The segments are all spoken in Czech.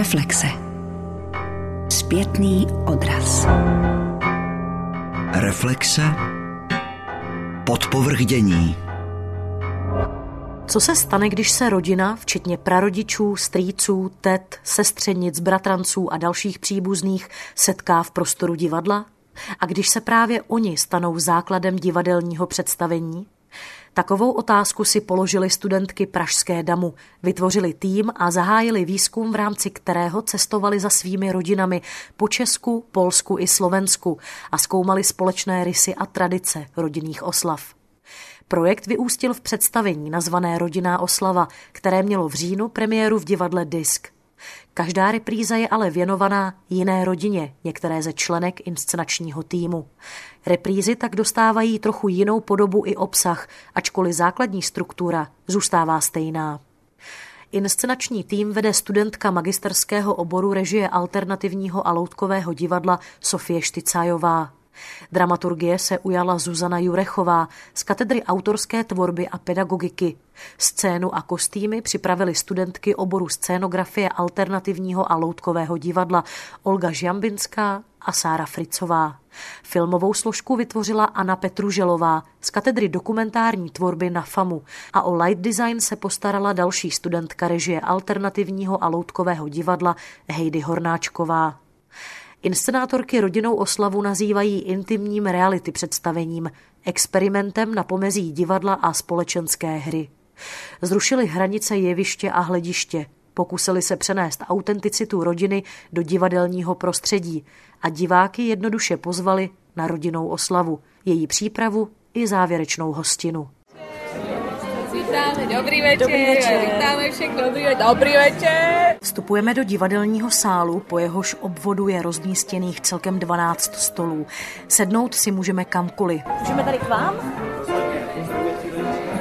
Reflexe. Zpětný odraz. Reflexe. Podpovrchdění. Co se stane, když se rodina, včetně prarodičů, strýců, tet, sestřenic, bratranců a dalších příbuzných, setká v prostoru divadla? A když se právě oni stanou základem divadelního představení? Takovou otázku si položili studentky Pražské damu, vytvořili tým a zahájili výzkum, v rámci kterého cestovali za svými rodinami po Česku, Polsku i Slovensku a zkoumali společné rysy a tradice rodinných oslav. Projekt vyústil v představení nazvané Rodinná oslava, které mělo v říjnu premiéru v divadle Disk. Každá repríza je ale věnovaná jiné rodině, některé ze členek inscenačního týmu. Reprízy tak dostávají trochu jinou podobu i obsah, ačkoliv základní struktura zůstává stejná. Inscenační tým vede studentka magisterského oboru režie alternativního a loutkového divadla Sofie Štycájová. Dramaturgie se ujala Zuzana Jurechová z katedry autorské tvorby a pedagogiky. Scénu a kostýmy připravili studentky oboru scénografie alternativního a loutkového divadla Olga Žambinská a Sára Fricová. Filmovou složku vytvořila Anna Petruželová z katedry dokumentární tvorby na FAMu a o light design se postarala další studentka režie alternativního a loutkového divadla Heidi Hornáčková. Inscenátorky rodinnou oslavu nazývají intimním reality představením, experimentem na pomezí divadla a společenské hry. Zrušili hranice jeviště a hlediště, pokusili se přenést autenticitu rodiny do divadelního prostředí a diváky jednoduše pozvali na rodinnou oslavu, její přípravu i závěrečnou hostinu. Vítáme, dobrý večer, dobrý večer. vítáme všechno, dobrý večer, dobrý večer. Vstupujeme do divadelního sálu, po jehož obvodu je rozmístěných celkem 12 stolů. Sednout si můžeme kamkoliv. Můžeme tady k vám?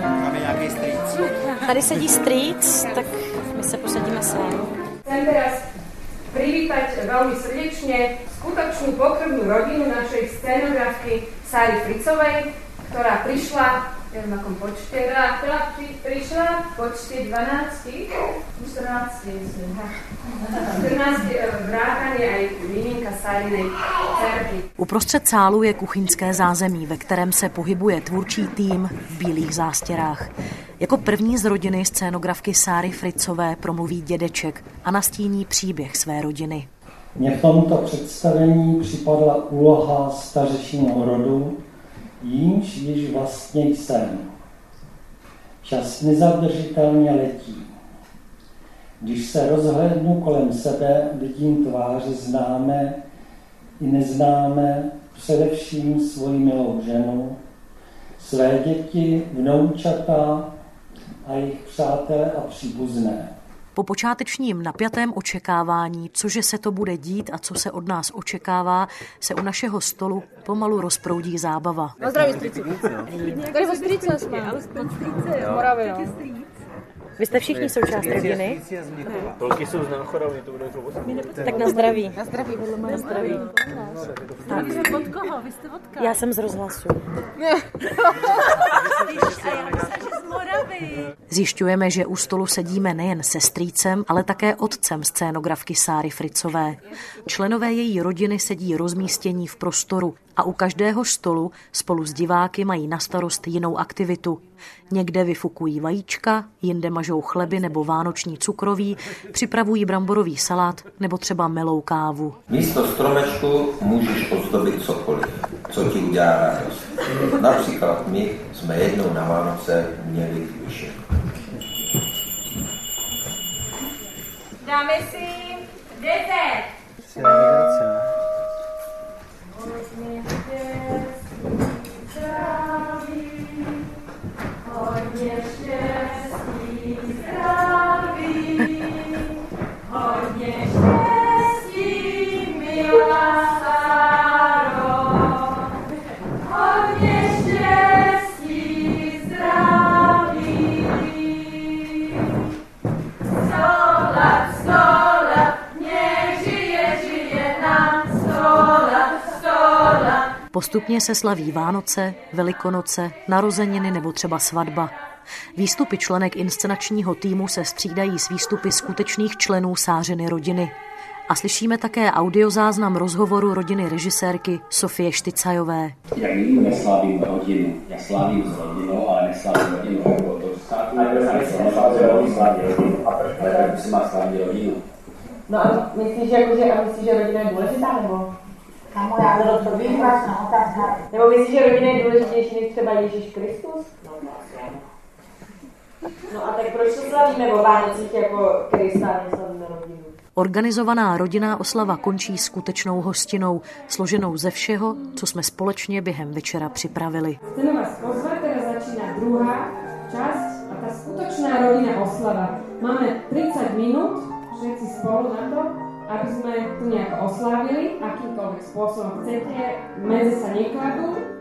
Máme nějaký strýc. Tady sedí strýc, tak my se posadíme sem. Chcem teraz privítať veľmi srdečne skutočnú pokrvnú rodinu našej scénografky Sáry Fricovej, ktorá prišla neviem akom počte, teda, teda pri, prišla v počte 12, 14, 14 vrátanie aj výnimka Sárinej cerky. Uprostřed sálu je kuchyňské zázemí, ve kterém se pohybuje tvůrčí tým v bílých zástěrách. Jako první z rodiny scénografky Sáry Fricové promluví dědeček a nastíní příběh své rodiny. Mně v tomto představení připadla úloha stařečního rodu, jímž již vlastně jsem. Čas nezadržitelně letí. Když se rozhlednu kolem sebe, vidím tváře známé i neznámé, především svoji milou ženu, své děti, vnoučata a jejich přátelé a příbuzné. Po počátečním napjatém očekávání, cože se to bude dít a co se od nás očekává, se u našeho stolu pomalu rozproudí zábava. Na zdraví, strici. Tady ho strice jsme. Moravy, jo. Vy jste všichni součást rodiny? Tolky jsou z náchodovny, to bude to Tak na zdraví. Na zdraví, podle Na zdraví. Tak. Vy jste od koho? Vy jste od koho? Já jsem z rozhlasu. Zjišťujeme, že u stolu sedíme nejen se strýcem, ale také otcem scénografky Sáry Fricové. Členové její rodiny sedí rozmístění v prostoru a u každého stolu spolu s diváky mají na starost jinou aktivitu. Někde vyfukují vajíčka, jinde mažou chleby nebo vánoční cukroví, připravují bramborový salát nebo třeba melou kávu. Místo stromečku můžeš ozdobit cokoliv, co ti udělá radost. Například my jsme jednou na Vánoce měli vyšet. Dáme si dezert. Hodně Postupně se slaví Vánoce, Velikonoce, narozeniny nebo třeba svatba. Výstupy členek inscenačního týmu se střídají s výstupy skutečných členů sářeny rodiny. A slyšíme také audiozáznam rozhovoru rodiny režisérky Sofie Štycajové. Já nikdy neslávím rodinu. Já slávím s rodinou, ale neslávím rodinu to A proč si má slávit rodinu? No a myslíš, jako, že, a myslíš, že rodina je důležitá, nebo? Kamo, já to odpovím na otázka. Nebo myslíš, že rodina je důležitější než třeba Ježíš Kristus? No. No a tak proč to slavíme o Vánocích jako Krista, neslavíme rodinu? Organizovaná rodinná oslava končí skutečnou hostinou, složenou ze všeho, co jsme společně během večera připravili. Chceme vás pozvat, teraz začíná druhá časť a tá skutočná rodinná oslava. Máme 30 minút, všetci spolu na to, aby sme tu nejak oslávili, akýmkoľvek spôsobom chcete, medze sa nekladú,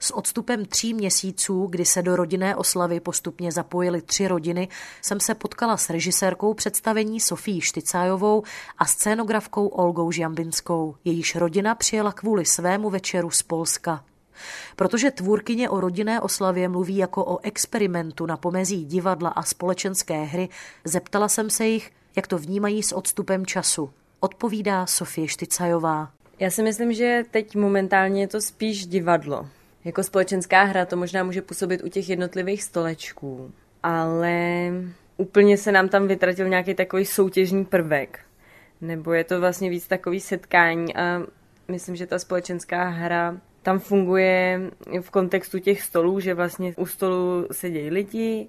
S odstupem tří měsíců, kdy se do rodinné oslavy postupně zapojily tři rodiny, jsem se potkala s režisérkou představení Sofí Štycájovou a scénografkou Olgou Žambinskou. Jejíž rodina přijela kvůli svému večeru z Polska. Protože tvůrkyně o rodinné oslavě mluví jako o experimentu na pomezí divadla a společenské hry, zeptala jsem se jich, jak to vnímají s odstupem času. Odpovídá Sofie Štycajová. Já si myslím, že teď momentálně je to spíš divadlo. Jako společenská hra to možná může působit u těch jednotlivých stolečků, ale úplně se nám tam vytratil nějaký takový soutěžní prvek. Nebo je to vlastně víc takový setkání a myslím, že ta společenská hra tam funguje v kontextu těch stolů, že vlastně u stolu sedějí lidi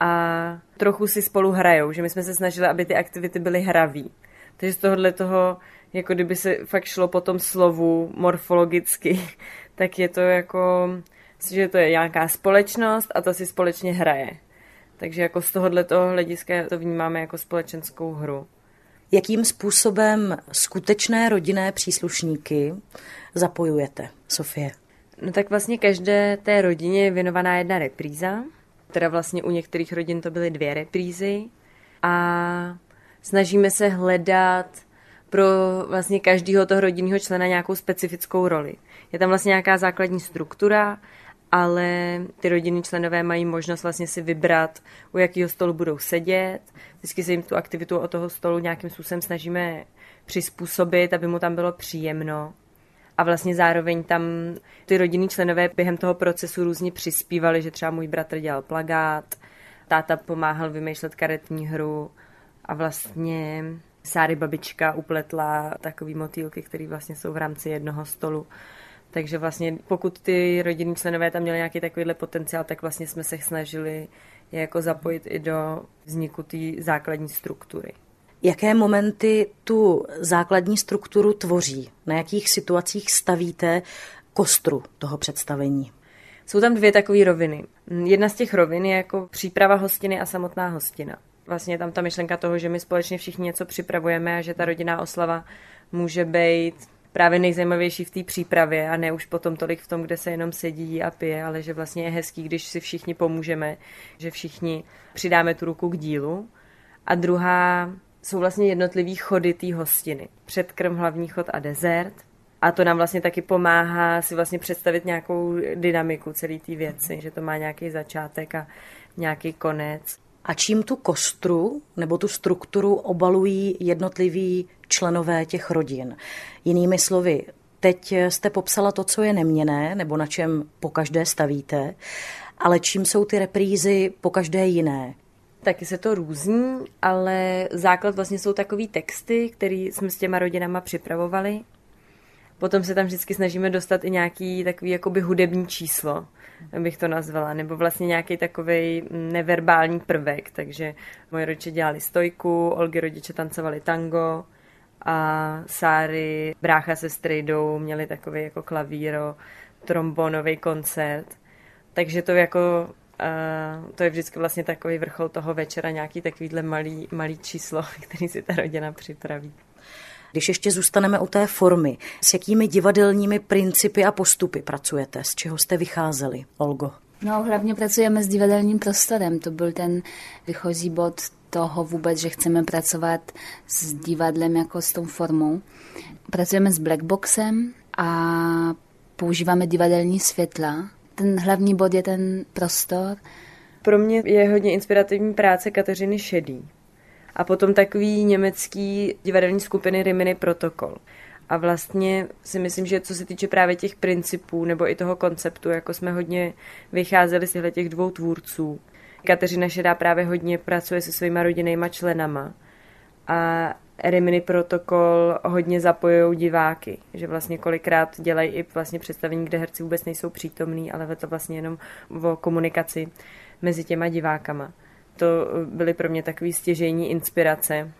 a trochu si spolu hrajou, že my jsme se snažili, aby ty aktivity byly hraví. Takže z tohohle toho, jako kdyby se fakt šlo po tom slovu morfologicky, tak je to jako, že to je nějaká společnost a to si společně hraje. Takže jako z tohohle toho hlediska to vnímáme jako společenskou hru. Jakým způsobem skutečné rodinné příslušníky zapojujete, Sofie? No tak vlastně každé té rodině je věnovaná jedna repríza. Teda vlastně u některých rodin to byly dvě reprízy. A snažíme se hledat pro vlastně každého toho rodinného člena nějakou specifickou roli. Je tam vlastně nějaká základní struktura, ale ty rodinní členové mají možnost vlastně si vybrat, u jakého stolu budou sedět. Vždycky se jim tu aktivitu od toho stolu nějakým způsobem snažíme přizpůsobit, aby mu tam bylo příjemno. A vlastně zároveň tam ty rodinní členové během toho procesu různě přispívali, že třeba můj bratr dělal plagát, táta pomáhal vymýšlet karetní hru a vlastně Sáry babička upletla takový motýlky, které vlastně jsou v rámci jednoho stolu. Takže vlastně pokud ty rodinní členové tam měli nějaký takovýhle potenciál, tak vlastně jsme se snažili je jako zapojit i do vzniku té základní struktury. Jaké momenty tu základní strukturu tvoří? Na jakých situacích stavíte kostru toho představení? Jsou tam dvě takové roviny. Jedna z těch rovin je jako příprava hostiny a samotná hostina. Vlastně je tam ta myšlenka toho, že my společně všichni něco připravujeme a že ta rodinná oslava může být právě nejzajímavější v té přípravě a ne už potom tolik v tom, kde se jenom sedí a pije, ale že vlastně je hezký, když si všichni pomůžeme, že všichni přidáme tu ruku k dílu. A druhá jsou vlastně jednotlivý chody té hostiny. Předkrm, hlavní chod a dezert. A to nám vlastně taky pomáhá si vlastně představit nějakou dynamiku celé té věci, že to má nějaký začátek a nějaký konec. A čím tu kostru nebo tu strukturu obalují jednotliví členové těch rodin? Jinými slovy, teď jste popsala to, co je neměné, nebo na čem po každé stavíte, ale čím jsou ty reprízy po každé jiné? Taky se to různí, ale základ vlastně jsou takový texty, které jsme s těma rodinama připravovali. Potom se tam vždycky snažíme dostat i nějaký takový jakoby hudební číslo, bych to nazvala, nebo vlastně nějaký takový neverbální prvek, takže moje rodiče dělali stojku, Olgy rodiče tancovali tango a Sáry, brácha se strejdou měli takový jako klavíro, trombonový koncert, takže to jako to je vždycky vlastně takový vrchol toho večera, nějaký takovýhle malý, malý číslo, který si ta rodina připraví. Když ještě zůstaneme u té formy, s jakými divadelními principy a postupy pracujete? Z čeho jste vycházeli, Olgo? No, hlavně pracujeme s divadelním prostorem. To byl ten vychozí bod toho vůbec, že chceme pracovat s divadlem jako s tou formou. Pracujeme s blackboxem a používáme divadelní světla, ten hlavní bod je ten prostor. Pro mě je hodně inspirativní práce Kateřiny Šedý. A potom takový německý divadelní skupiny Rimini Protokol. A vlastně si myslím, že co se týče právě těch principů nebo i toho konceptu, jako jsme hodně vycházeli z těch dvou tvůrců. Kateřina Šedá právě hodně pracuje se svýma rodinnýma členama. A Rimini protokol hodně zapojují diváky, že vlastně kolikrát dělají i vlastně představení, kde herci vůbec nejsou přítomní, ale je to vlastně jenom o komunikaci mezi těma divákama. To byly pro mě takové stěžejní inspirace,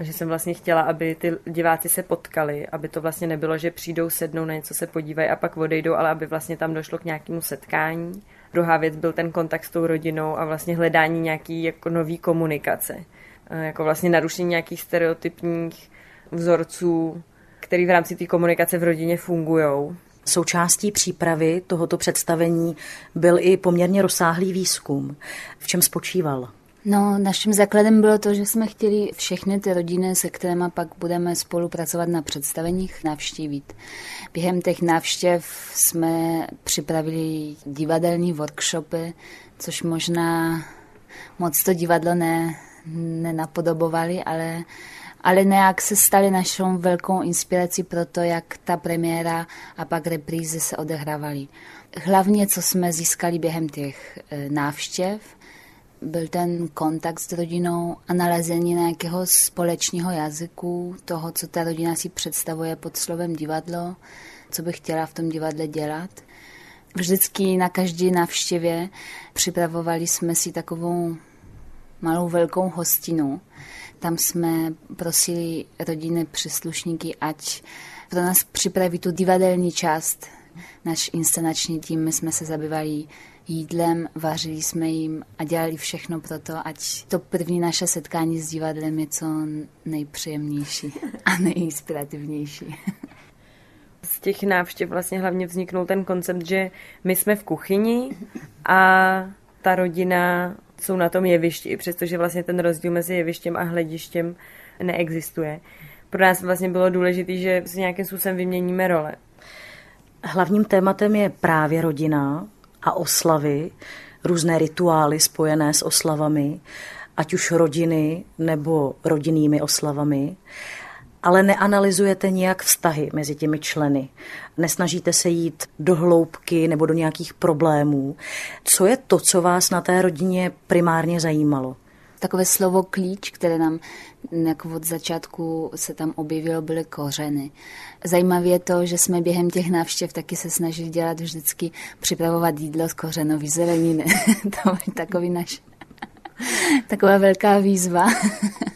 že jsem vlastně chtěla, aby ty diváci se potkali, aby to vlastně nebylo, že přijdou, sednou na něco, se podívají a pak odejdou, ale aby vlastně tam došlo k nějakému setkání. Druhá věc byl ten kontakt s tou rodinou a vlastně hledání nějaký jako nový komunikace jako vlastně narušení nějakých stereotypních vzorců, který v rámci té komunikace v rodině fungují. Součástí přípravy tohoto představení byl i poměrně rozsáhlý výzkum. V čem spočíval? No, naším základem bylo to, že jsme chtěli všechny ty rodiny, se kterými pak budeme spolupracovat na představeních, navštívit. Během těch návštěv jsme připravili divadelní workshopy, což možná moc to divadlo ne, nenapodobovali, ale, ale nějak se staly našou velkou inspirací pro to, jak ta premiéra a pak reprízy se odehrávaly. Hlavně, co jsme získali během těch e, návštěv, byl ten kontakt s rodinou a nalezení nějakého společného jazyku, toho, co ta rodina si představuje pod slovem divadlo, co by chtěla v tom divadle dělat. Vždycky na každé návštěvě připravovali jsme si takovou malou velkou hostinu. Tam jsme prosili rodiny příslušníky, ať pro nás připraví tu divadelní část. Náš inscenační tým, my jsme se zabývali jídlem, vařili jsme jim a dělali všechno pro to, ať to první naše setkání s divadlem je co nejpříjemnější a nejinspirativnější. Z těch návštěv vlastně hlavně vzniknul ten koncept, že my jsme v kuchyni a ta rodina jsou na tom jevišti, přestože vlastně ten rozdíl mezi jevištěm a hledištěm neexistuje. Pro nás vlastně bylo důležité, že si nějakým způsobem vyměníme role. Hlavním tématem je právě rodina a oslavy, různé rituály spojené s oslavami, ať už rodiny nebo rodinnými oslavami ale neanalyzujete nějak vztahy mezi těmi členy. Nesnažíte se jít do hloubky nebo do nějakých problémů. Co je to, co vás na té rodině primárně zajímalo? Takové slovo klíč, které nám od začátku se tam objevilo, byly kořeny. Zajímavé je to, že jsme během těch návštěv taky se snažili dělat vždycky připravovat jídlo z kořenový zeleniny. to je takový náš taková velká výzva.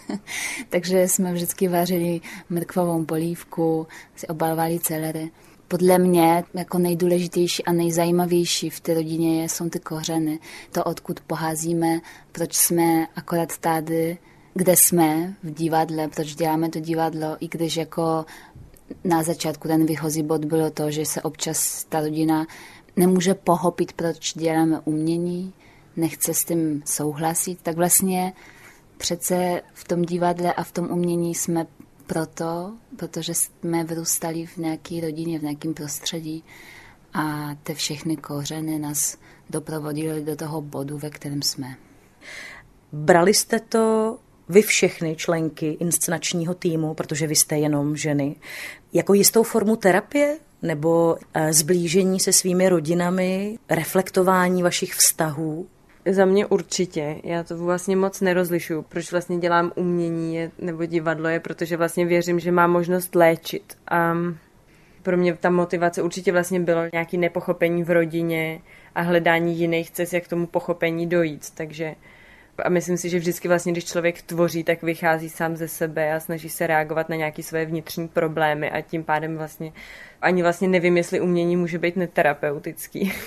Takže jsme vždycky vařili mrkvovou polívku, obalovali celery. Podle mě jako nejdůležitější a nejzajímavější v té rodině jsou ty kořeny. To, odkud poházíme, proč jsme akorát tady, kde jsme v divadle, proč děláme to divadlo, i když jako na začátku ten výchozí bod bylo to, že se občas ta rodina nemůže pochopit, proč děláme umění, nechce s tím souhlasit, tak vlastně přece v tom divadle a v tom umění jsme proto, protože jsme vyrůstali v nějaké rodině, v nějakém prostředí a ty všechny kořeny nás doprovodily do toho bodu, ve kterém jsme. Brali jste to vy všechny členky inscenačního týmu, protože vy jste jenom ženy, jako jistou formu terapie nebo eh, zblížení se svými rodinami, reflektování vašich vztahů? Za mě určitě. Já to vlastně moc nerozlišuju. Proč vlastně dělám umění je, nebo divadlo je, protože vlastně věřím, že má možnost léčit. A pro mě ta motivace určitě vlastně bylo nějaké nepochopení v rodině a hledání jiných cest, jak k tomu pochopení dojít. Takže a myslím si, že vždycky vlastně, když člověk tvoří, tak vychází sám ze sebe a snaží se reagovat na nějaké své vnitřní problémy a tím pádem vlastně ani vlastně nevím, jestli umění může být neterapeutický.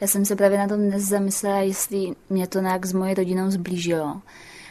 Já jsem se právě na tom dnes zamyslela, jestli mě to nějak s mojí rodinou zblížilo.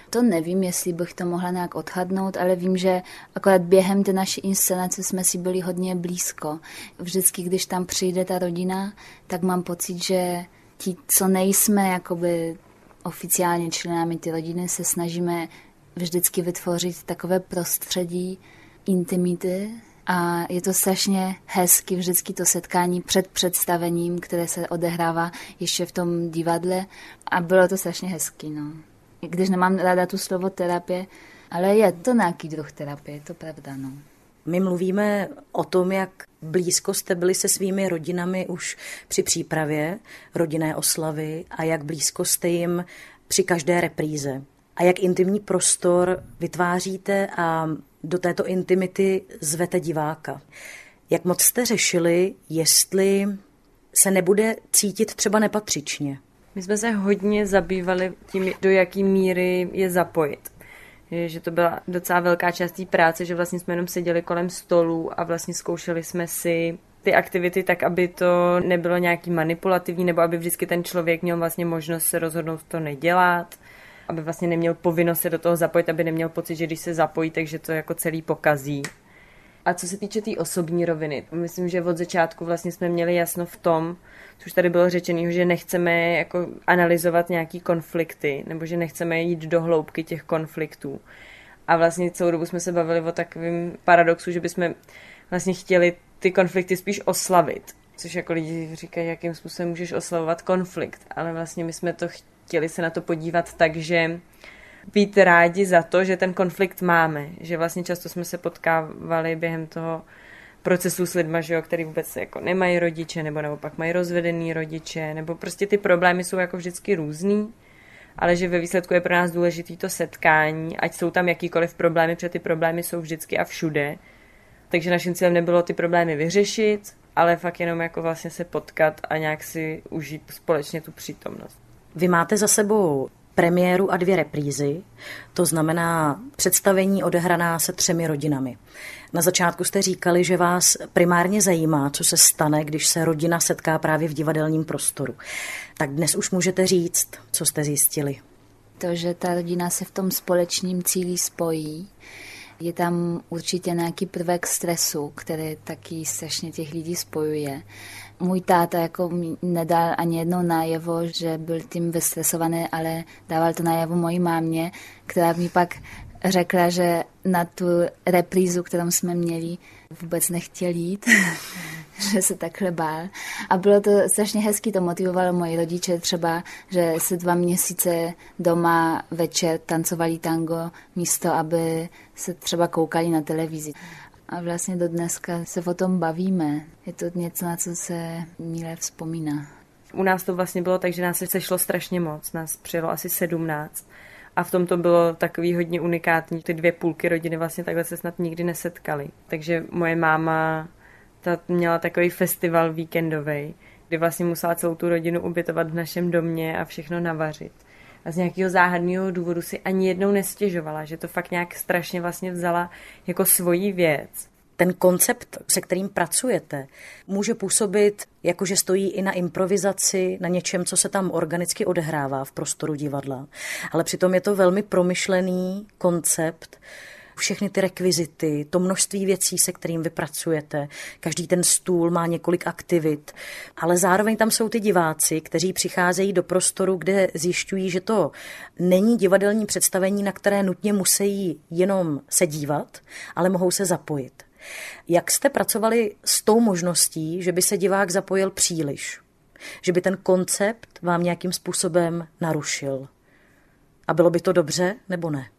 To nevím, jestli bych to mohla nějak odhadnout, ale vím, že akorát během té naší inscenace jsme si byli hodně blízko. Vždycky, když tam přijde ta rodina, tak mám pocit, že ti, co nejsme jakoby oficiálně členami ty rodiny, se snažíme vždycky vytvořit takové prostředí intimity, A je to strašně hezky vždycky to setkání před představením, které se odehrává ještě v tom divadle. A bylo to strašně hezky, no. Když nemám ráda tu slovo terapie, ale je to nějaký druh terapie, to pravda, no. My mluvíme o tom, jak blízko jste byli se svými rodinami už při přípravě rodinné oslavy a jak blízko jste jim při každé repríze. A jak intimní prostor vytváříte a do této intimity zvete diváka. Jak moc jste řešili, jestli se nebude cítit třeba nepatřičně? My jsme se hodně zabývali tím, do jaký míry je zapojit že to byla docela velká část té práce, že vlastně jsme jenom seděli kolem stolu a vlastně zkoušeli jsme si ty aktivity tak, aby to nebylo nějaký manipulativní, nebo aby vždycky ten člověk měl vlastně možnost se rozhodnout to nedělat, aby vlastně neměl povinnost se do toho zapojit, aby neměl pocit, že když se zapojí, takže to jako celý pokazí. A co se týče té tý osobní roviny, myslím, že od začátku vlastně jsme měli jasno v tom, což tady bylo řečeno, že nechceme jako analyzovat nějaký konflikty, nebo že nechceme jít do hloubky těch konfliktů. A vlastně celou dobu jsme se bavili o takovém paradoxu, že bychom vlastně chtěli ty konflikty spíš oslavit. Což jako lidi říkají, jakým způsobem můžeš oslavovat konflikt. Ale vlastně my jsme to chtěli se na to podívat tak, že být rádi za to, že ten konflikt máme. Že vlastně často jsme se potkávali během toho procesu s lidma, že jo, který vůbec jako nemají rodiče, nebo naopak mají rozvedený rodiče, nebo prostě ty problémy jsou jako vždycky různý, ale že ve výsledku je pro nás důležitý to setkání, ať jsou tam jakýkoliv problémy, protože ty problémy jsou vždycky a všude. Takže naším cílem nebylo ty problémy vyřešit, ale fakt jenom jako vlastně se potkat a nějak si užít společně tu přítomnost. Vy máte za sebou premiéru a dvě reprízy, to znamená představení odehraná se třemi rodinami. Na začátku jste říkali, že vás primárně zajímá, co se stane, když se rodina setká právě v divadelním prostoru. Tak dnes už můžete říct, co jste zjistili. To, že ta rodina se v tom společným cíli spojí, je tam určitě nějaký prvek stresu, který taky strašně těch lidí spojuje. Můj táta jako nedal ani jednou najevo, že byl tím vystresovaný, ale dával to najevo mojí mámě, která mi pak řekla, že na tu reprízu, kterou jsme měli, vůbec nechtěl jít, že se takhle bál. A bylo to strašně hezky, to motivovalo moji rodiče třeba, že se dva měsíce doma večer tancovali tango, místo aby se třeba koukali na televizi. A vlastně do dneska se o tom bavíme. Je to něco, na co se milé vzpomíná. U nás to vlastně bylo tak, že nás se sešlo strašně moc. Nás přijelo asi sedmnáct. A v tom to bylo takový hodně unikátní. Ty dvě půlky rodiny vlastně takhle se snad nikdy nesetkali. Takže moje máma ta měla takový festival víkendový, kdy vlastně musela celou tu rodinu ubytovat v našem domě a všechno navařit. A z nějakého záhadného důvodu si ani jednou nestěžovala, že to fakt nějak strašně vlastně vzala jako svoji věc ten koncept, se kterým pracujete, může působit jako, že stojí i na improvizaci, na něčem, co se tam organicky odehrává v prostoru divadla. Ale přitom je to velmi promyšlený koncept, všechny ty rekvizity, to množství věcí, se kterým vy pracujete. Každý ten stůl má několik aktivit, ale zároveň tam jsou ty diváci, kteří přicházejí do prostoru, kde zjišťují, že to není divadelní představení, na které nutně musí jenom se dívat, ale mohou se zapojit. Jak jste pracovali s tou možností, že by se divák zapojil příliš? Že by ten koncept vám nějakým způsobem narušil? A bylo by to dobře nebo ne?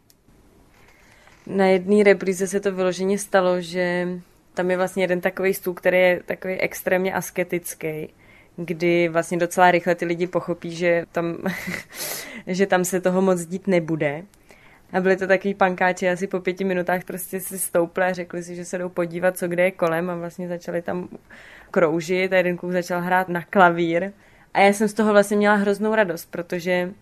Na jedné repríze se to vyloženě stalo, že tam je vlastně jeden takový stůl, který je takový extrémně asketický, kdy vlastně docela rychle ty lidi pochopí, že tam, že tam se toho moc dít nebude. A byli to takový pankáči, asi po pěti minutách prostě si stoupli a řekli si, že se jdou podívat, co kde je kolem a vlastně začali tam kroužit a jeden kluk začal hrát na klavír. A já jsem z toho vlastně měla hroznou radost, protože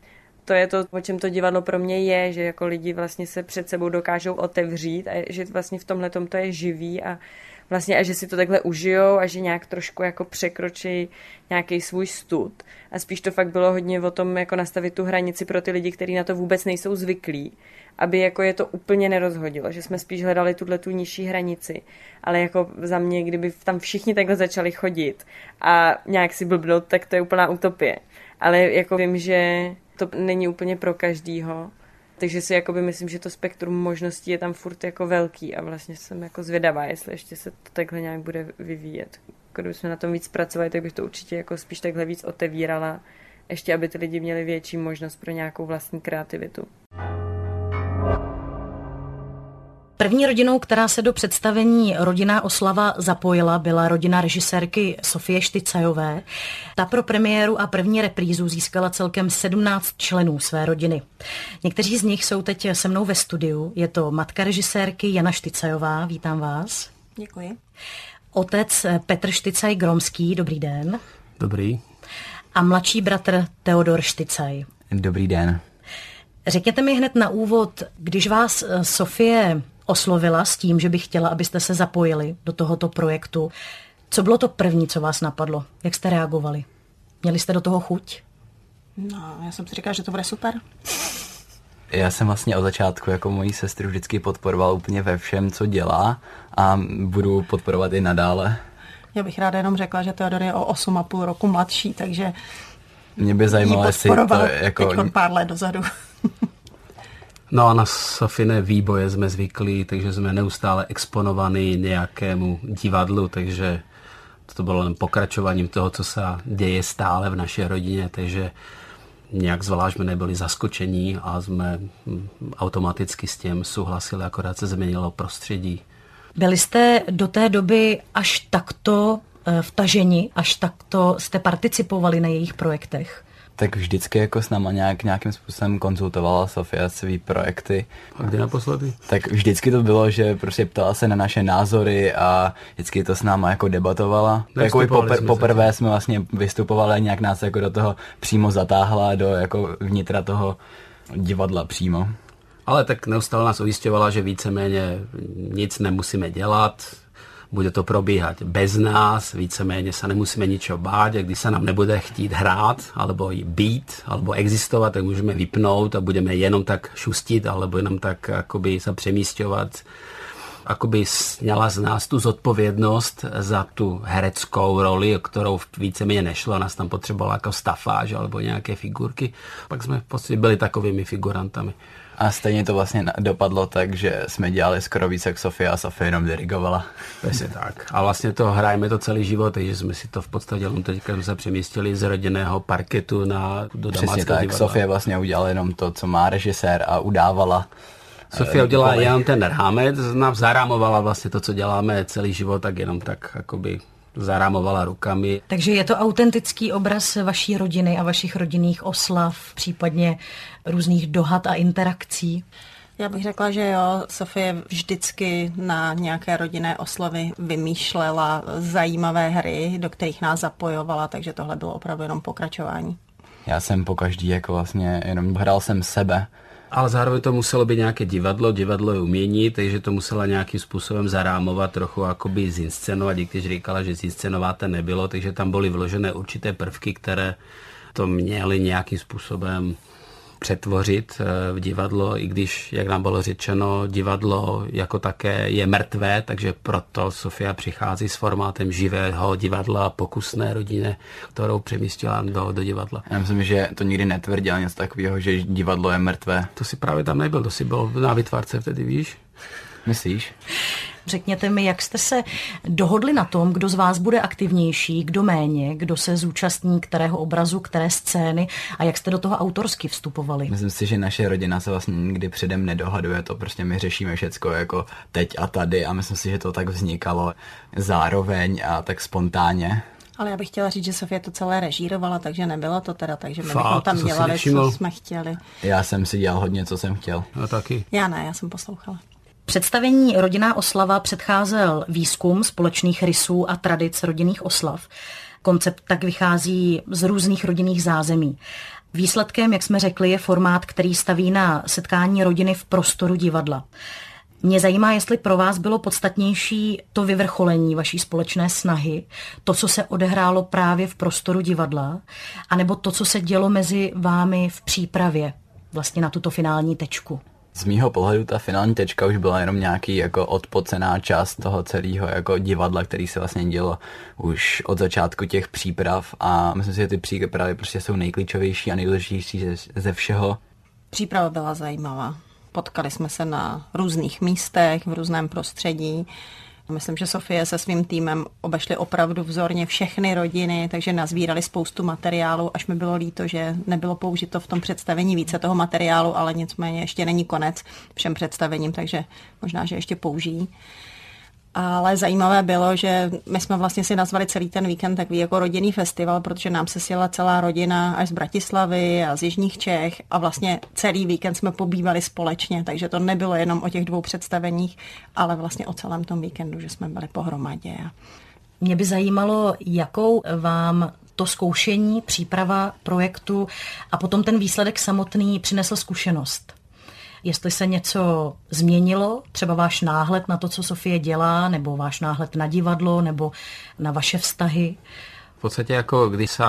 to je to, o čem to divadlo pro mě je, že jako lidi vlastně se před sebou dokážou otevřít a že vlastně v tomhle to je živý a vlastně a že si to takhle užijou a že nějak trošku jako překročí nějaký svůj stud. A spíš to fakt bylo hodně o tom jako nastavit tu hranici pro ty lidi, kteří na to vůbec nejsou zvyklí, aby jako je to úplně nerozhodilo, že jsme spíš hledali tuhle tu nižší hranici. Ale jako za mě, kdyby tam všichni takhle začali chodit a nějak si blbnout, tak to je úplná utopie. Ale jako vím, že to není úplně pro každýho Takže si jakoby myslím, že to spektrum možností je tam furt jako velký a vlastně jsem jako zvědavá, jestli ještě se to takhle nějak bude vyvíjet. Kdybychom na tom víc pracovali, tak bych to určitě jako spíš takhle víc otevírala, ještě aby ty lidi měli větší možnost pro nějakou vlastní kreativitu. První rodinou, která se do představení Rodinná oslava zapojila, byla rodina režisérky Sofie Štycajové. Ta pro premiéru a první reprízu získala celkem 17 členů své rodiny. Někteří z nich jsou teď se mnou ve studiu. Je to matka režisérky Jana Štycajová, vítám vás. Děkuji. Otec Petr Štycaj Gromský, dobrý den. Dobrý. A mladší bratr Teodor Štycaj. Dobrý den. Řekněte mi hned na úvod, když vás Sofie oslovila s tím, že bych chtěla, abyste se zapojili do tohoto projektu. Co bylo to první, co vás napadlo? Jak jste reagovali? Měli jste do toho chuť? No, já jsem si říkala, že to bude super. Já jsem vlastně od začátku jako mojí sestru vždycky podporoval úplně ve všem, co dělá a budu podporovat i nadále. Já bych ráda jenom řekla, že Teodor je o 8,5 roku mladší, takže mě by zajímalo, jestli to jako... Teď pár let dozadu. No a na Safine výboje jsme zvyklí, takže jsme neustále exponovaní nějakému divadlu, takže to bylo jen pokračováním toho, co se děje stále v naší rodině, takže nějak zvlášť jsme nebyli zaskočení a jsme automaticky s tím souhlasili, akorát se změnilo prostředí. Byli jste do té doby až takto eh, vtaženi, až takto jste participovali na jejich projektech? Tak vždycky jako s náma nějak, nějakým způsobem konzultovala Sofia svý projekty. A kdy naposledy? Tak vždycky to bylo, že prostě ptala se na naše názory a vždycky to s náma jako debatovala. Jako popr- poprvé jsme vlastně vystupovali a nějak nás jako do toho přímo zatáhla, do jako vnitra toho divadla přímo. Ale tak neustále nás ujišťovala, že víceméně nic nemusíme dělat, bude to probíhat bez nás, víceméně se nemusíme ničeho bát, a když se nám nebude chtít hrát, alebo být, alebo existovat, tak můžeme vypnout a budeme jenom tak šustit, alebo jenom tak akoby se přemístěvat akoby sněla z nás tu zodpovědnost za tu hereckou roli, o kterou víceméně nešlo, nás tam potřebovala jako stafáž alebo nějaké figurky. Pak jsme v podstatě byli takovými figurantami. A stejně to vlastně dopadlo tak, že jsme dělali skoro víc jak Sofia a Sofia jenom dirigovala. Přesně tak. A vlastně to hrajeme to celý život, takže jsme si to v podstatě jenom teďka jsme se přemístili z rodinného parketu na, do Přesně tak, divadla. Sofia vlastně udělala jenom to, co má režisér a udávala Sofia udělala jenom ten rámec, zarámovala vlastně to, co děláme celý život, tak jenom tak jakoby zarámovala rukami. Takže je to autentický obraz vaší rodiny a vašich rodinných oslav, případně různých dohad a interakcí? Já bych řekla, že jo, Sofie vždycky na nějaké rodinné oslavy vymýšlela zajímavé hry, do kterých nás zapojovala, takže tohle bylo opravdu jenom pokračování. Já jsem po každý jako vlastně jenom hrál jsem sebe, ale zároveň to muselo být nějaké divadlo, divadlo je umění, takže to musela nějakým způsobem zarámovat, trochu akoby zinscenovat, i když říkala, že zinscenováte nebylo, takže tam byly vložené určité prvky, které to měly nějakým způsobem přetvořit eh, v divadlo, i když, jak nám bylo řečeno, divadlo jako také je mrtvé, takže proto Sofia přichází s formátem živého divadla, pokusné rodině, kterou přemístila do, do divadla. Já myslím, že to nikdy netvrdila něco takového, že divadlo je mrtvé. To si právě tam nebyl, to si byl na vytvarce vtedy, víš? Myslíš? Řekněte mi, jak jste se dohodli na tom, kdo z vás bude aktivnější, kdo méně, kdo se zúčastní kterého obrazu, které scény a jak jste do toho autorsky vstupovali? Myslím si, že naše rodina se vlastně nikdy předem nedohaduje, to prostě my řešíme všecko jako teď a tady a myslím si, že to tak vznikalo zároveň a tak spontánně. Ale já bych chtěla říct, že Sofie to celé režírovala, takže nebylo to teda, takže my bychom tam dělali, co jsme chtěli. Já jsem si dělal hodně, co jsem chtěl. No taky. Já ne, já jsem poslouchala. Představení Rodinná oslava předcházel výzkum společných rysů a tradic rodinných oslav. Koncept tak vychází z různých rodinných zázemí. Výsledkem, jak jsme řekli, je formát, který staví na setkání rodiny v prostoru divadla. Mě zajímá, jestli pro vás bylo podstatnější to vyvrcholení vaší společné snahy, to, co se odehrálo právě v prostoru divadla, anebo to, co se dělo mezi vámi v přípravě vlastně na tuto finální tečku z mýho pohledu ta finální tečka už byla jenom nějaký jako odpocená část toho celého jako divadla, který se vlastně dělo už od začátku těch příprav a myslím si, že ty přípravy prostě jsou nejklíčovější a nejdůležitější ze, ze všeho. Příprava byla zajímavá. Potkali jsme se na různých místech, v různém prostředí. Myslím, že Sofie se svým týmem obešly opravdu vzorně všechny rodiny, takže nazbírali spoustu materiálu, až mi bylo líto, že nebylo použito v tom představení více toho materiálu, ale nicméně ještě není konec všem představením, takže možná, že ještě použijí. Ale zajímavé bylo, že my jsme vlastně si nazvali celý ten víkend takový jako rodinný festival, protože nám se sjela celá rodina až z Bratislavy a z Jižních Čech a vlastně celý víkend jsme pobývali společně, takže to nebylo jenom o těch dvou představeních, ale vlastně o celém tom víkendu, že jsme byli pohromadě. Mě by zajímalo, jakou vám to zkoušení, příprava projektu a potom ten výsledek samotný přinesl zkušenost jestli se něco změnilo, třeba váš náhled na to, co Sofie dělá, nebo váš náhled na divadlo, nebo na vaše vztahy. V podstatě jako když se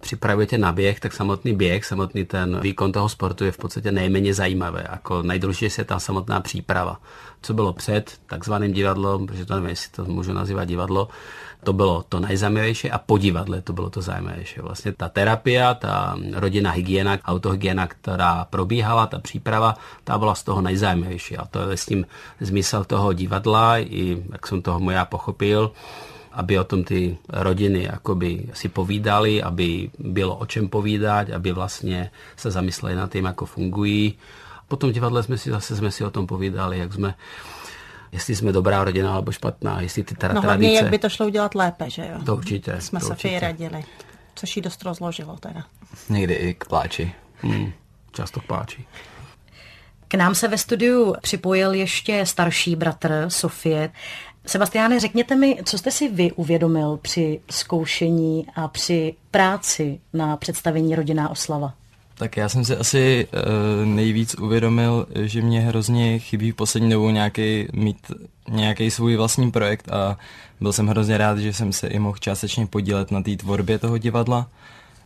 připravujete na běh, tak samotný běh, samotný ten výkon toho sportu je v podstatě nejméně zajímavé. Jako nejdůležitější je ta samotná příprava. Co bylo před takzvaným divadlem, protože to nevím, jestli to můžu nazývat divadlo, to bylo to nejzajímavější a po divadle to bylo to zajímavější. Vlastně ta terapie, ta rodinná hygiena, autohygiena, která probíhala, ta příprava, ta byla z toho nejzajímavější. A to je s tím zmysel toho divadla, i jak jsem toho já pochopil, aby o tom ty rodiny jakoby si povídali, aby bylo o čem povídať, aby vlastně se zamysleli nad tím, jako fungují. Potom divadle jsme si zase jsme si o tom povídali, jak jsme jestli jsme dobrá rodina nebo špatná, jestli ty teda no, tradice... jak by to šlo udělat lépe, že jo? To určitě. Jsme to se určitě. radili, což jí dost rozložilo teda. Někdy i k pláči. Hmm, často k pláči. K nám se ve studiu připojil ještě starší bratr Sofie. Sebastiáne, řekněte mi, co jste si vy uvědomil při zkoušení a při práci na představení Rodinná oslava? Tak já jsem si asi uh, nejvíc uvědomil, že mě hrozně chybí v poslední dobou nějaký, mít nějaký svůj vlastní projekt a byl jsem hrozně rád, že jsem se i mohl částečně podílet na té tvorbě toho divadla.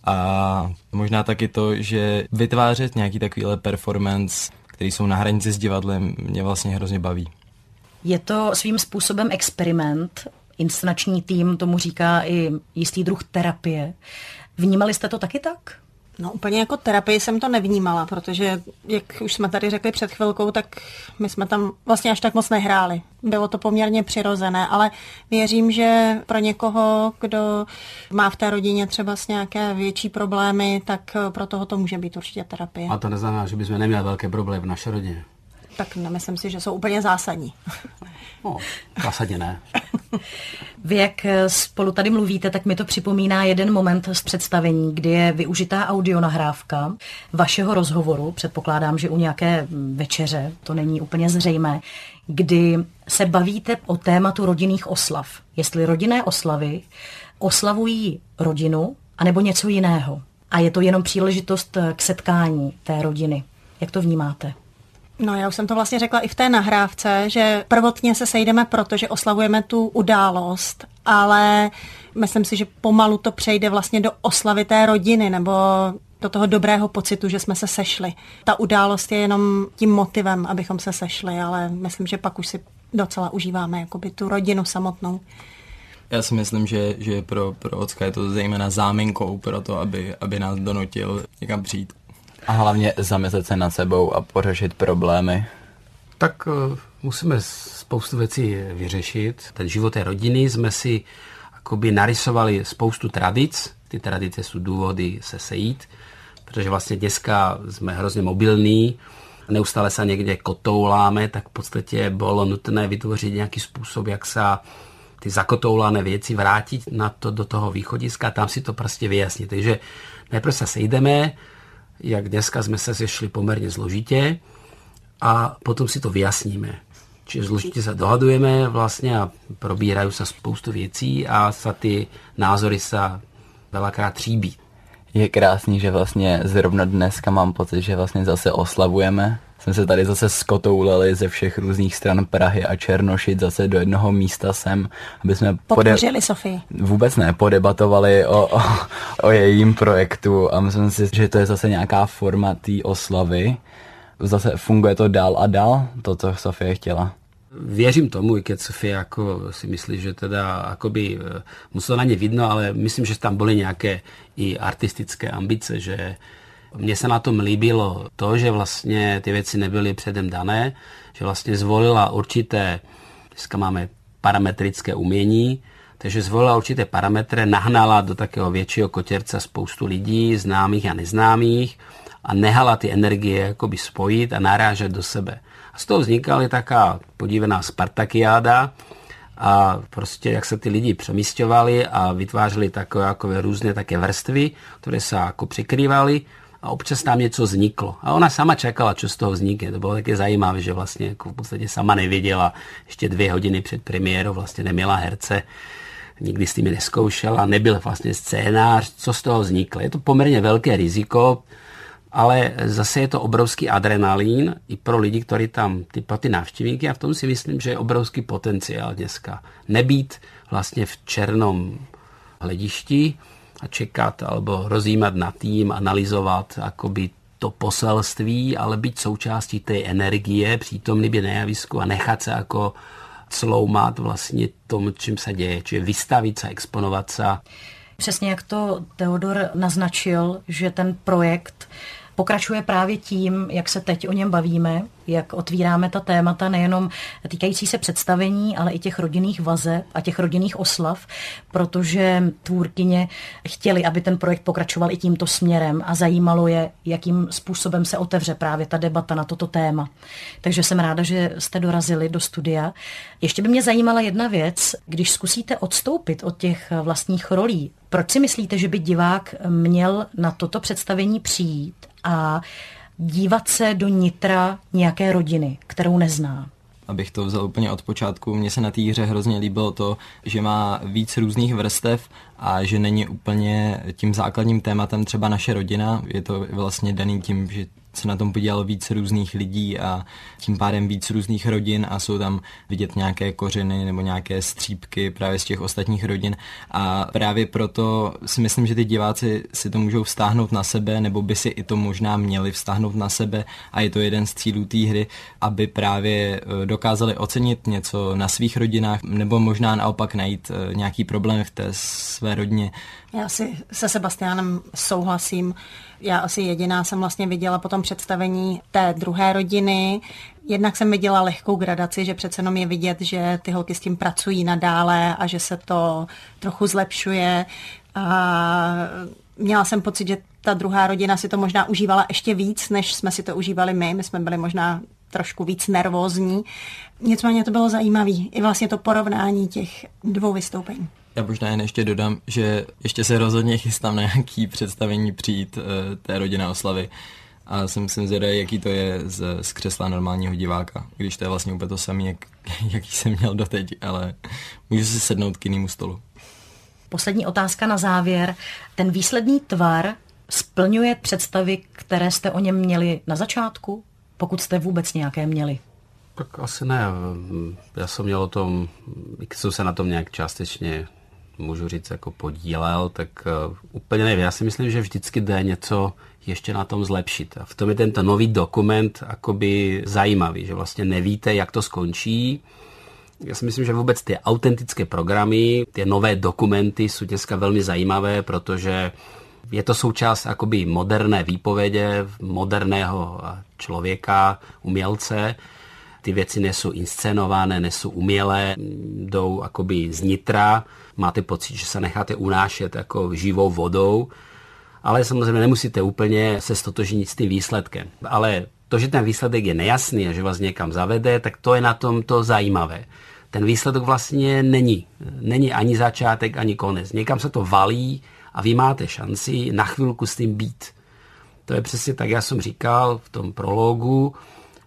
A možná taky to, že vytvářet nějaký takovýhle performance, který jsou na hranici s divadlem, mě vlastně hrozně baví. Je to svým způsobem experiment. Inscenační tým tomu říká i jistý druh terapie. Vnímali jste to taky tak? No úplně jako terapii jsem to nevnímala, protože jak už jsme tady řekli před chvilkou, tak my jsme tam vlastně až tak moc nehráli. Bylo to poměrně přirozené, ale věřím, že pro někoho, kdo má v té rodině třeba s nějaké větší problémy, tak pro toho to může být určitě terapie. A to neznamená, že bychom neměli velké problémy v naší rodině. Tak nemyslím si, že jsou úplně zásadní. No, zásadně ne. Vy, jak spolu tady mluvíte, tak mi to připomíná jeden moment z představení, kdy je využitá audionahrávka vašeho rozhovoru, předpokládám, že u nějaké večeře, to není úplně zřejmé, kdy se bavíte o tématu rodinných oslav. Jestli rodinné oslavy oslavují rodinu, anebo něco jiného. A je to jenom příležitost k setkání té rodiny. Jak to vnímáte? No já už jsem to vlastně řekla i v té nahrávce, že prvotně se sejdeme proto, že oslavujeme tu událost, ale myslím si, že pomalu to přejde vlastně do oslavy té rodiny nebo do toho dobrého pocitu, že jsme se sešli. Ta událost je jenom tím motivem, abychom se sešli, ale myslím, že pak už si docela užíváme jakoby tu rodinu samotnou. Já si myslím, že, že pro, pro Ocka je to zejména záminkou pro to, aby, aby nás donutil někam přijít. A hlavně zamyslet se nad sebou a pořešit problémy. Tak uh, musíme spoustu věcí vyřešit. Ten život té rodiny jsme si akoby narysovali spoustu tradic. Ty tradice jsou důvody se sejít, protože vlastně dneska jsme hrozně mobilní, neustále se někde kotouláme, tak v podstatě bylo nutné vytvořit nějaký způsob, jak se ty zakotoulané věci vrátit na to, do toho východiska a tam si to prostě vyjasnit. Takže najprv se sejdeme, jak dneska jsme se sešli poměrně zložitě a potom si to vyjasníme. Čiže zložitě se dohadujeme vlastně a probírají se spoustu věcí a sa ty názory se velakrát tříbí. Je krásný, že vlastně zrovna dneska mám pocit, že vlastně zase oslavujeme. Jsme se tady zase skotoulali ze všech různých stran Prahy a Černošit zase do jednoho místa sem, aby jsme podpořili pode... Sofii. Vůbec ne, podebatovali o, o, o jejím projektu a myslím si, že to je zase nějaká forma té oslavy. Zase funguje to dál a dál, to, co Sofie chtěla. Věřím tomu, i keď Sofia jako si myslí, že teda akoby muselo na ně vidno, ale myslím, že tam byly nějaké i artistické ambice, že Mně se na tom líbilo to, že vlastně ty věci nebyly předem dané, že vlastně zvolila určité, dneska máme parametrické umění, takže zvolila určité parametry, nahnala do takého většího kotěrce spoustu lidí, známých a neznámých a nehala ty energie jakoby spojit a narážet do sebe. A z toho vznikala taká podívená Spartakiáda, a prostě jak se ty lidi přemístovali a vytvářeli takové jako různé také vrstvy, které se jako přikrývaly a občas tam něco vzniklo. A ona sama čekala, co z toho vznikne. To bylo také zajímavé, že vlastně jako v podstatě sama nevěděla. Ještě dvě hodiny před premiérou vlastně neměla herce, nikdy s tím neskoušela, nebyl vlastně scénář, co z toho vzniklo. Je to poměrně velké riziko, ale zase je to obrovský adrenalín i pro lidi, kteří tam, ty, pro ty návštěvníky a v tom si myslím, že je obrovský potenciál dneska. Nebýt vlastně v černom hledišti a čekat alebo rozjímat na tým, analyzovat akoby to poselství, ale být součástí té energie, přítomný být na javisku a nechat se jako sloumat vlastně tomu, čím se děje, čiže vystavit se, exponovat se. Přesně jak to Teodor naznačil, že ten projekt pokračuje právě tím, jak se teď o něm bavíme, jak otvíráme ta témata nejenom týkající se představení, ale i těch rodinných vazeb a těch rodinných oslav, protože tvůrkyně chtěli, aby ten projekt pokračoval i tímto směrem a zajímalo je, jakým způsobem se otevře právě ta debata na toto téma. Takže jsem ráda, že jste dorazili do studia. Ještě by mě zajímala jedna věc, když zkusíte odstoupit od těch vlastních rolí, proč si myslíte, že by divák měl na toto představení přijít a dívat se do nitra nějaké rodiny, kterou nezná. Abych to vzal úplně od počátku, mně se na té hře hrozně líbilo to, že má víc různých vrstev a že není úplně tím základním tématem třeba naše rodina. Je to vlastně daný tím, že se na tom podílelo víc různých lidí a tím pádem víc různých rodin a jsou tam vidět nějaké kořeny nebo nějaké střípky právě z těch ostatních rodin a právě proto si myslím, že ty diváci si to můžou vztáhnout na sebe nebo by si i to možná měli vztáhnout na sebe a je to jeden z cílů té hry, aby právě e, dokázali ocenit něco na svých rodinách nebo možná naopak najít e, nějaký problém v té své rodině. Já si se Sebastianem souhlasím. Já asi jediná jsem vlastně viděla po tom představení té druhé rodiny. Jednak jsem viděla lehkou gradaci, že přece jenom je vidět, že ty holky s tím pracují nadále a že se to trochu zlepšuje. A měla jsem pocit, že ta druhá rodina si to možná užívala ještě víc, než jsme si to užívali my. My jsme byli možná trošku víc nervózní. Nicméně to bylo zajímavé. I vlastně to porovnání těch dvou vystoupení. Já možná jen ještě dodám, že ještě se rozhodně chystám na nějaký představení přijít uh, té rodinné oslavy a jsem, jsem zvědavý, jaký to je z, z křesla normálního diváka, když to je vlastně úplně to samé, jak, jaký jsem měl doteď, ale můžu si sednout k jinému stolu. Poslední otázka na závěr. Ten výsledný tvar splňuje představy, které jste o něm měli na začátku, pokud jste vůbec nějaké měli? Tak asi ne. Já jsem měl o tom, když jsem se na tom nějak částečně můžu říct, jako podílel, tak uh, úplně nevím. Já si myslím, že vždycky jde něco ještě na tom zlepšit. A v tom je tento nový dokument akoby zajímavý, že vlastně nevíte, jak to skončí. Já si myslím, že vůbec ty autentické programy, ty nové dokumenty jsou dneska velmi zajímavé, protože je to součást akoby moderné výpovědě moderného člověka, umělce, ty věci nejsou inscenované, nejsou umělé, jdou akoby z nitra, máte pocit, že se necháte unášet jako živou vodou, ale samozřejmě nemusíte úplně se stotožnit s tím výsledkem. Ale to, že ten výsledek je nejasný a že vás někam zavede, tak to je na tom to zajímavé. Ten výsledek vlastně není. Není ani začátek, ani konec. Někam se to valí a vy máte šanci na chvilku s tím být. To je přesně tak, já jsem říkal v tom prologu,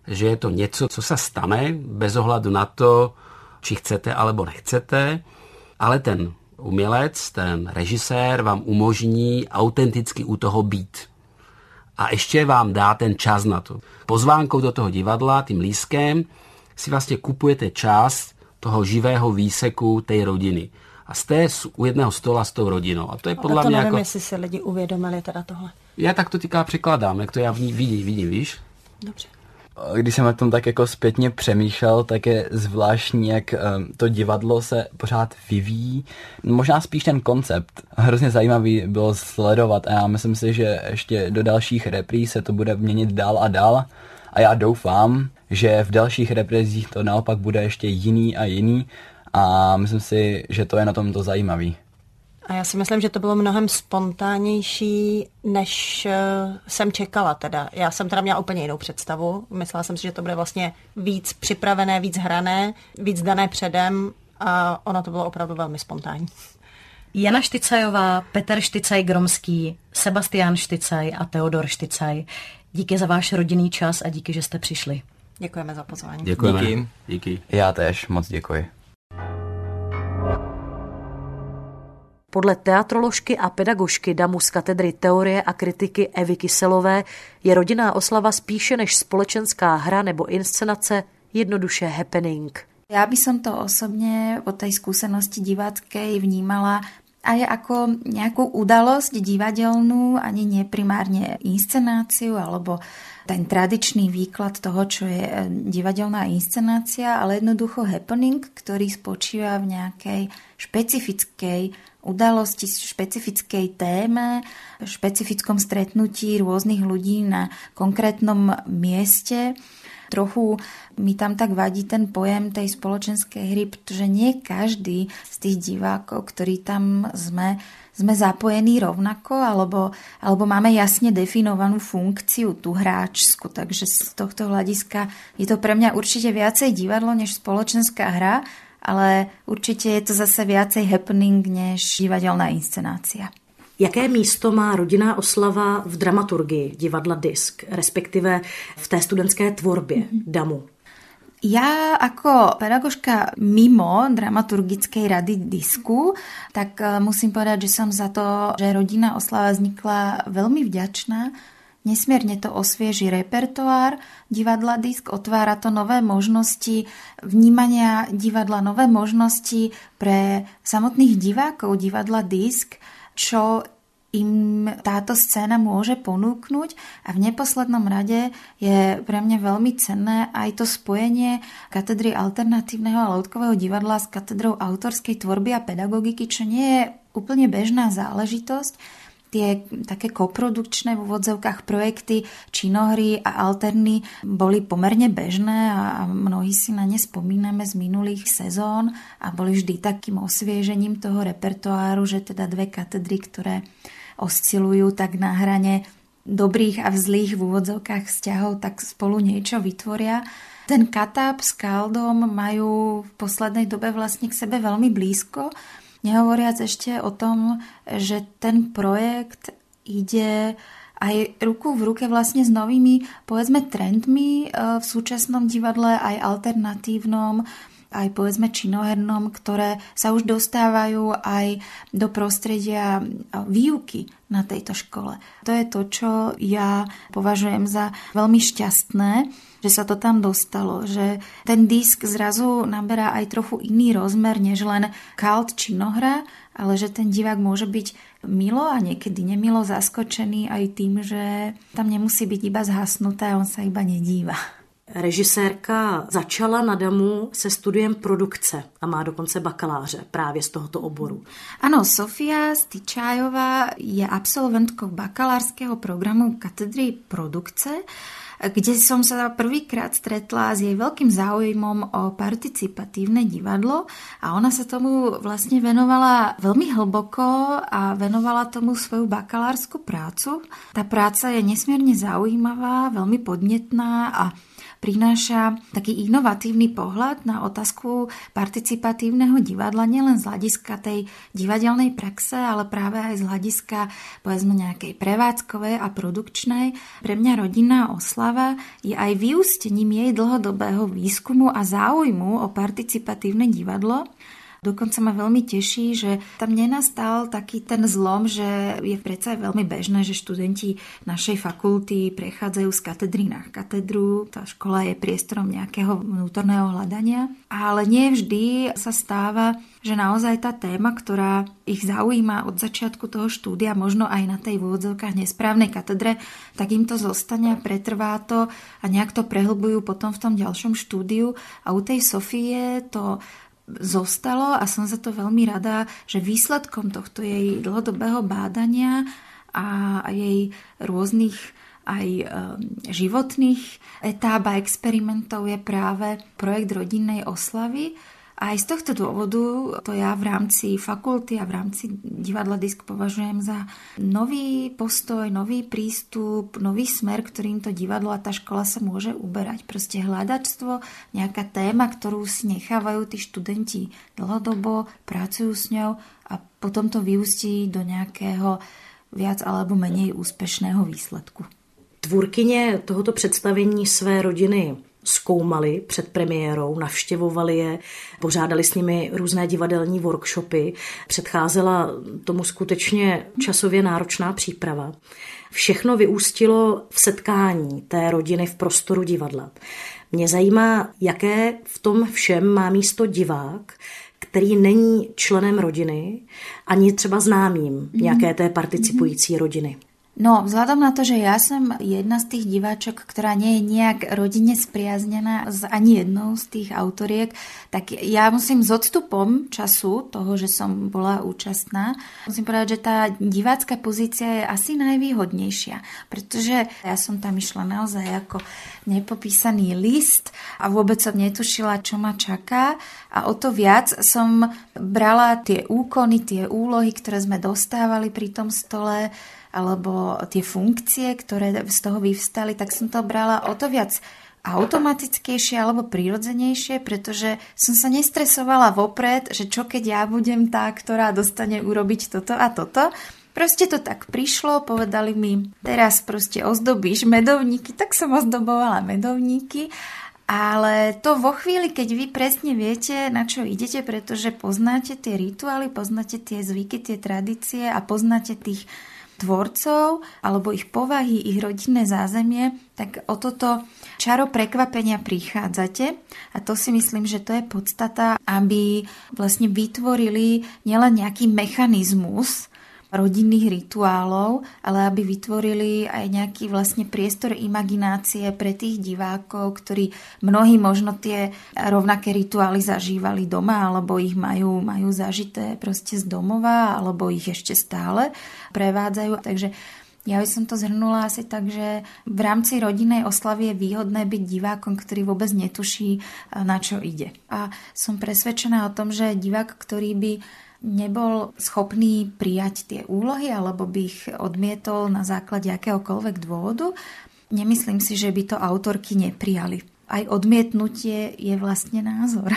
že je to něco, co se stane bez ohledu na to, či chcete alebo nechcete, ale ten umělec, ten režisér vám umožní autenticky u toho být. A ještě vám dá ten čas na to. Pozvánkou do toho divadla, tím lískem, si vlastně kupujete část toho živého výseku té rodiny. A jste u jedného stola s tou rodinou. A to je podle to mě nevím, jako... jestli si lidi uvědomili teda tohle. Já tak to týká překladám, jak to já vidím, vidím, víš? Dobře. Když jsem o tom tak jako zpětně přemýšlel, tak je zvláštní, jak to divadlo se pořád vyvíjí. Možná spíš ten koncept. Hrozně zajímavý bylo sledovat a já myslím si, že ještě do dalších repríz se to bude měnit dál a dál. A já doufám, že v dalších reprizích to naopak bude ještě jiný a jiný a myslím si, že to je na tom to zajímavý. A já si myslím, že to bylo mnohem spontánnější, než eh, jsem čekala teda. Já jsem teda měla úplně jinou představu. Myslela jsem si, že to bude vlastně víc připravené, víc hrané, víc dané předem a ono to bylo opravdu velmi spontánní. Jana Štycajová, Petr Štycaj Gromský, Sebastian Štycaj a Teodor Štycaj. Díky za váš rodinný čas a díky, že jste přišli. Děkujeme za pozvání. Děkujeme. Díky. Díky. Já tež moc děkuji. Podle teatroložky a pedagožky DAMu z katedry teorie a kritiky Evy Kyselové je rodinná oslava spíše než společenská hra nebo inscenace jednoduše happening. Já by som to osobně po tej skúsenosti diváckej vnímala aj ako nejakú udalosť divadelnú, ani neprimárne inscenáciu alebo ten tradičný výklad toho, čo je e, divadelná inscenácia, ale jednoducho happening, ktorý spočíva v nejakej špecifickej udalosti, špecifickej téme, špecifickom stretnutí rôznych ľudí na konkrétnom mieste. Trochu mi tam tak vadí ten pojem tej spoločenskej hry, pretože nie každý z tých divákov, ktorí tam sme, sme zapojení rovnako, alebo, alebo máme jasne definovanú funkciu, tú hráčsku. Takže z tohto hľadiska je to pre mňa určite viacej divadlo než spoločenská hra, ale určitě je to zase viacej happening než divadelná inscenácia. Jaké místo má rodinná oslava v dramaturgii divadla Disk, respektive v té studentské tvorbě mm-hmm. DAMu? Ja ako pedagožka mimo dramaturgickej rady disku, tak eh, musím povedať, že som za to, že rodinná oslava vznikla veľmi vďačná, Nesmierne to osvieži repertoár divadla Disk, otvára to nové možnosti vnímania divadla, nové možnosti pre samotných divákov divadla Disk, čo im táto scéna môže ponúknuť. A v neposlednom rade je pre mňa veľmi cenné aj to spojenie katedry alternatívneho a loutkového divadla s katedrou autorskej tvorby a pedagogiky, čo nie je úplne bežná záležitosť tie také koprodukčné v úvodzovkách projekty, činohry a alterny boli pomerne bežné a mnohí si na ne spomíname z minulých sezón a boli vždy takým osviežením toho repertoáru, že teda dve katedry, ktoré oscilujú tak na hrane dobrých a zlých v úvodzovkách vzťahov, tak spolu niečo vytvoria. Ten Katáp s Kaldom majú v poslednej dobe vlastne k sebe veľmi blízko Nehovoriac ešte o tom, že ten projekt ide aj ruku v ruke vlastne s novými, povedzme, trendmi e, v súčasnom divadle, aj alternatívnom, aj povedzme činohernom, ktoré sa už dostávajú aj do prostredia výuky na tejto škole. To je to, čo ja považujem za veľmi šťastné, že sa to tam dostalo, že ten disk zrazu naberá aj trochu iný rozmer, než len kalt činohra, ale že ten divák môže byť milo a niekedy nemilo zaskočený aj tým, že tam nemusí byť iba zhasnuté, on sa iba nedíva. Režisérka začala na DAMu se studiem produkce a má dokonce bakaláře právě z tohoto oboru. Ano, Sofia Styčájová je absolventkou bakalářského programu katedry produkce kde som sa prvýkrát stretla s jej veľkým záujmom o participatívne divadlo a ona sa tomu vlastne venovala veľmi hlboko a venovala tomu svoju bakalárskú prácu. Tá práca je nesmierne zaujímavá, veľmi podnetná a prináša taký inovatívny pohľad na otázku participatívneho divadla, nielen z hľadiska tej divadelnej praxe, ale práve aj z hľadiska povedzme nejakej prevádzkovej a produkčnej. Pre mňa rodinná oslava je aj vyústením jej dlhodobého výskumu a záujmu o participatívne divadlo, Dokonca ma veľmi teší, že tam nenastal taký ten zlom, že je predsa veľmi bežné, že študenti našej fakulty prechádzajú z katedry na katedru. Tá škola je priestorom nejakého vnútorného hľadania. Ale nie vždy sa stáva, že naozaj tá téma, ktorá ich zaujíma od začiatku toho štúdia, možno aj na tej vôdzovkách nesprávnej katedre, tak im to zostane a pretrvá to a nejak to prehlbujú potom v tom ďalšom štúdiu. A u tej Sofie to zostalo a som za to veľmi rada, že výsledkom tohto jej dlhodobého bádania a jej rôznych aj ehm, životných etáp a experimentov je práve projekt rodinnej oslavy, a aj z tohto dôvodu to ja v rámci fakulty a v rámci divadla Disk považujem za nový postoj, nový prístup, nový smer, ktorým to divadlo a tá škola sa môže uberať. Proste hľadačstvo, nejaká téma, ktorú si nechávajú tí študenti dlhodobo, pracujú s ňou a potom to vyústí do nejakého viac alebo menej úspešného výsledku. Tvůrkyně tohoto představení své rodiny zkoumali před premiérou, navštěvovali je, pořádali s nimi různé divadelní workshopy, předcházela tomu skutečně časově náročná příprava. Všechno vyústilo v setkání té rodiny v prostoru divadla. Mě zajímá, jaké v tom všem má místo divák, který není členem rodiny, ani třeba známým mhm. nějaké té participující rodiny. No, vzhľadom na to, že ja som jedna z tých diváčok, ktorá nie je nejak rodine spriaznená s ani jednou z tých autoriek, tak ja musím s odstupom času toho, že som bola účastná, musím povedať, že tá divácká pozícia je asi najvýhodnejšia, pretože ja som tam išla naozaj ako nepopísaný list a vôbec som netušila, čo ma čaká. A o to viac som brala tie úkony, tie úlohy, ktoré sme dostávali pri tom stole, alebo tie funkcie, ktoré z toho vyvstali, tak som to brala o to viac automatickejšie alebo prirodzenejšie, pretože som sa nestresovala vopred, že čo keď ja budem tá, ktorá dostane urobiť toto a toto. Proste to tak prišlo, povedali mi, teraz proste ozdobíš medovníky, tak som ozdobovala medovníky ale to vo chvíli, keď vy presne viete, na čo idete, pretože poznáte tie rituály, poznáte tie zvyky, tie tradície a poznáte tých tvorcov alebo ich povahy, ich rodinné zázemie, tak o toto čaro prekvapenia prichádzate a to si myslím, že to je podstata, aby vlastne vytvorili nielen nejaký mechanizmus, rodinných rituálov, ale aby vytvorili aj nejaký vlastne priestor imaginácie pre tých divákov, ktorí mnohí možno tie rovnaké rituály zažívali doma, alebo ich majú, majú zažité proste z domova, alebo ich ešte stále prevádzajú. Takže ja by som to zhrnula asi tak, že v rámci rodinnej oslavy je výhodné byť divákom, ktorý vôbec netuší, na čo ide. A som presvedčená o tom, že divák, ktorý by nebol schopný prijať tie úlohy alebo by ich odmietol na základe akéhokoľvek dôvodu, nemyslím si, že by to autorky neprijali. Aj odmietnutie je vlastne názor.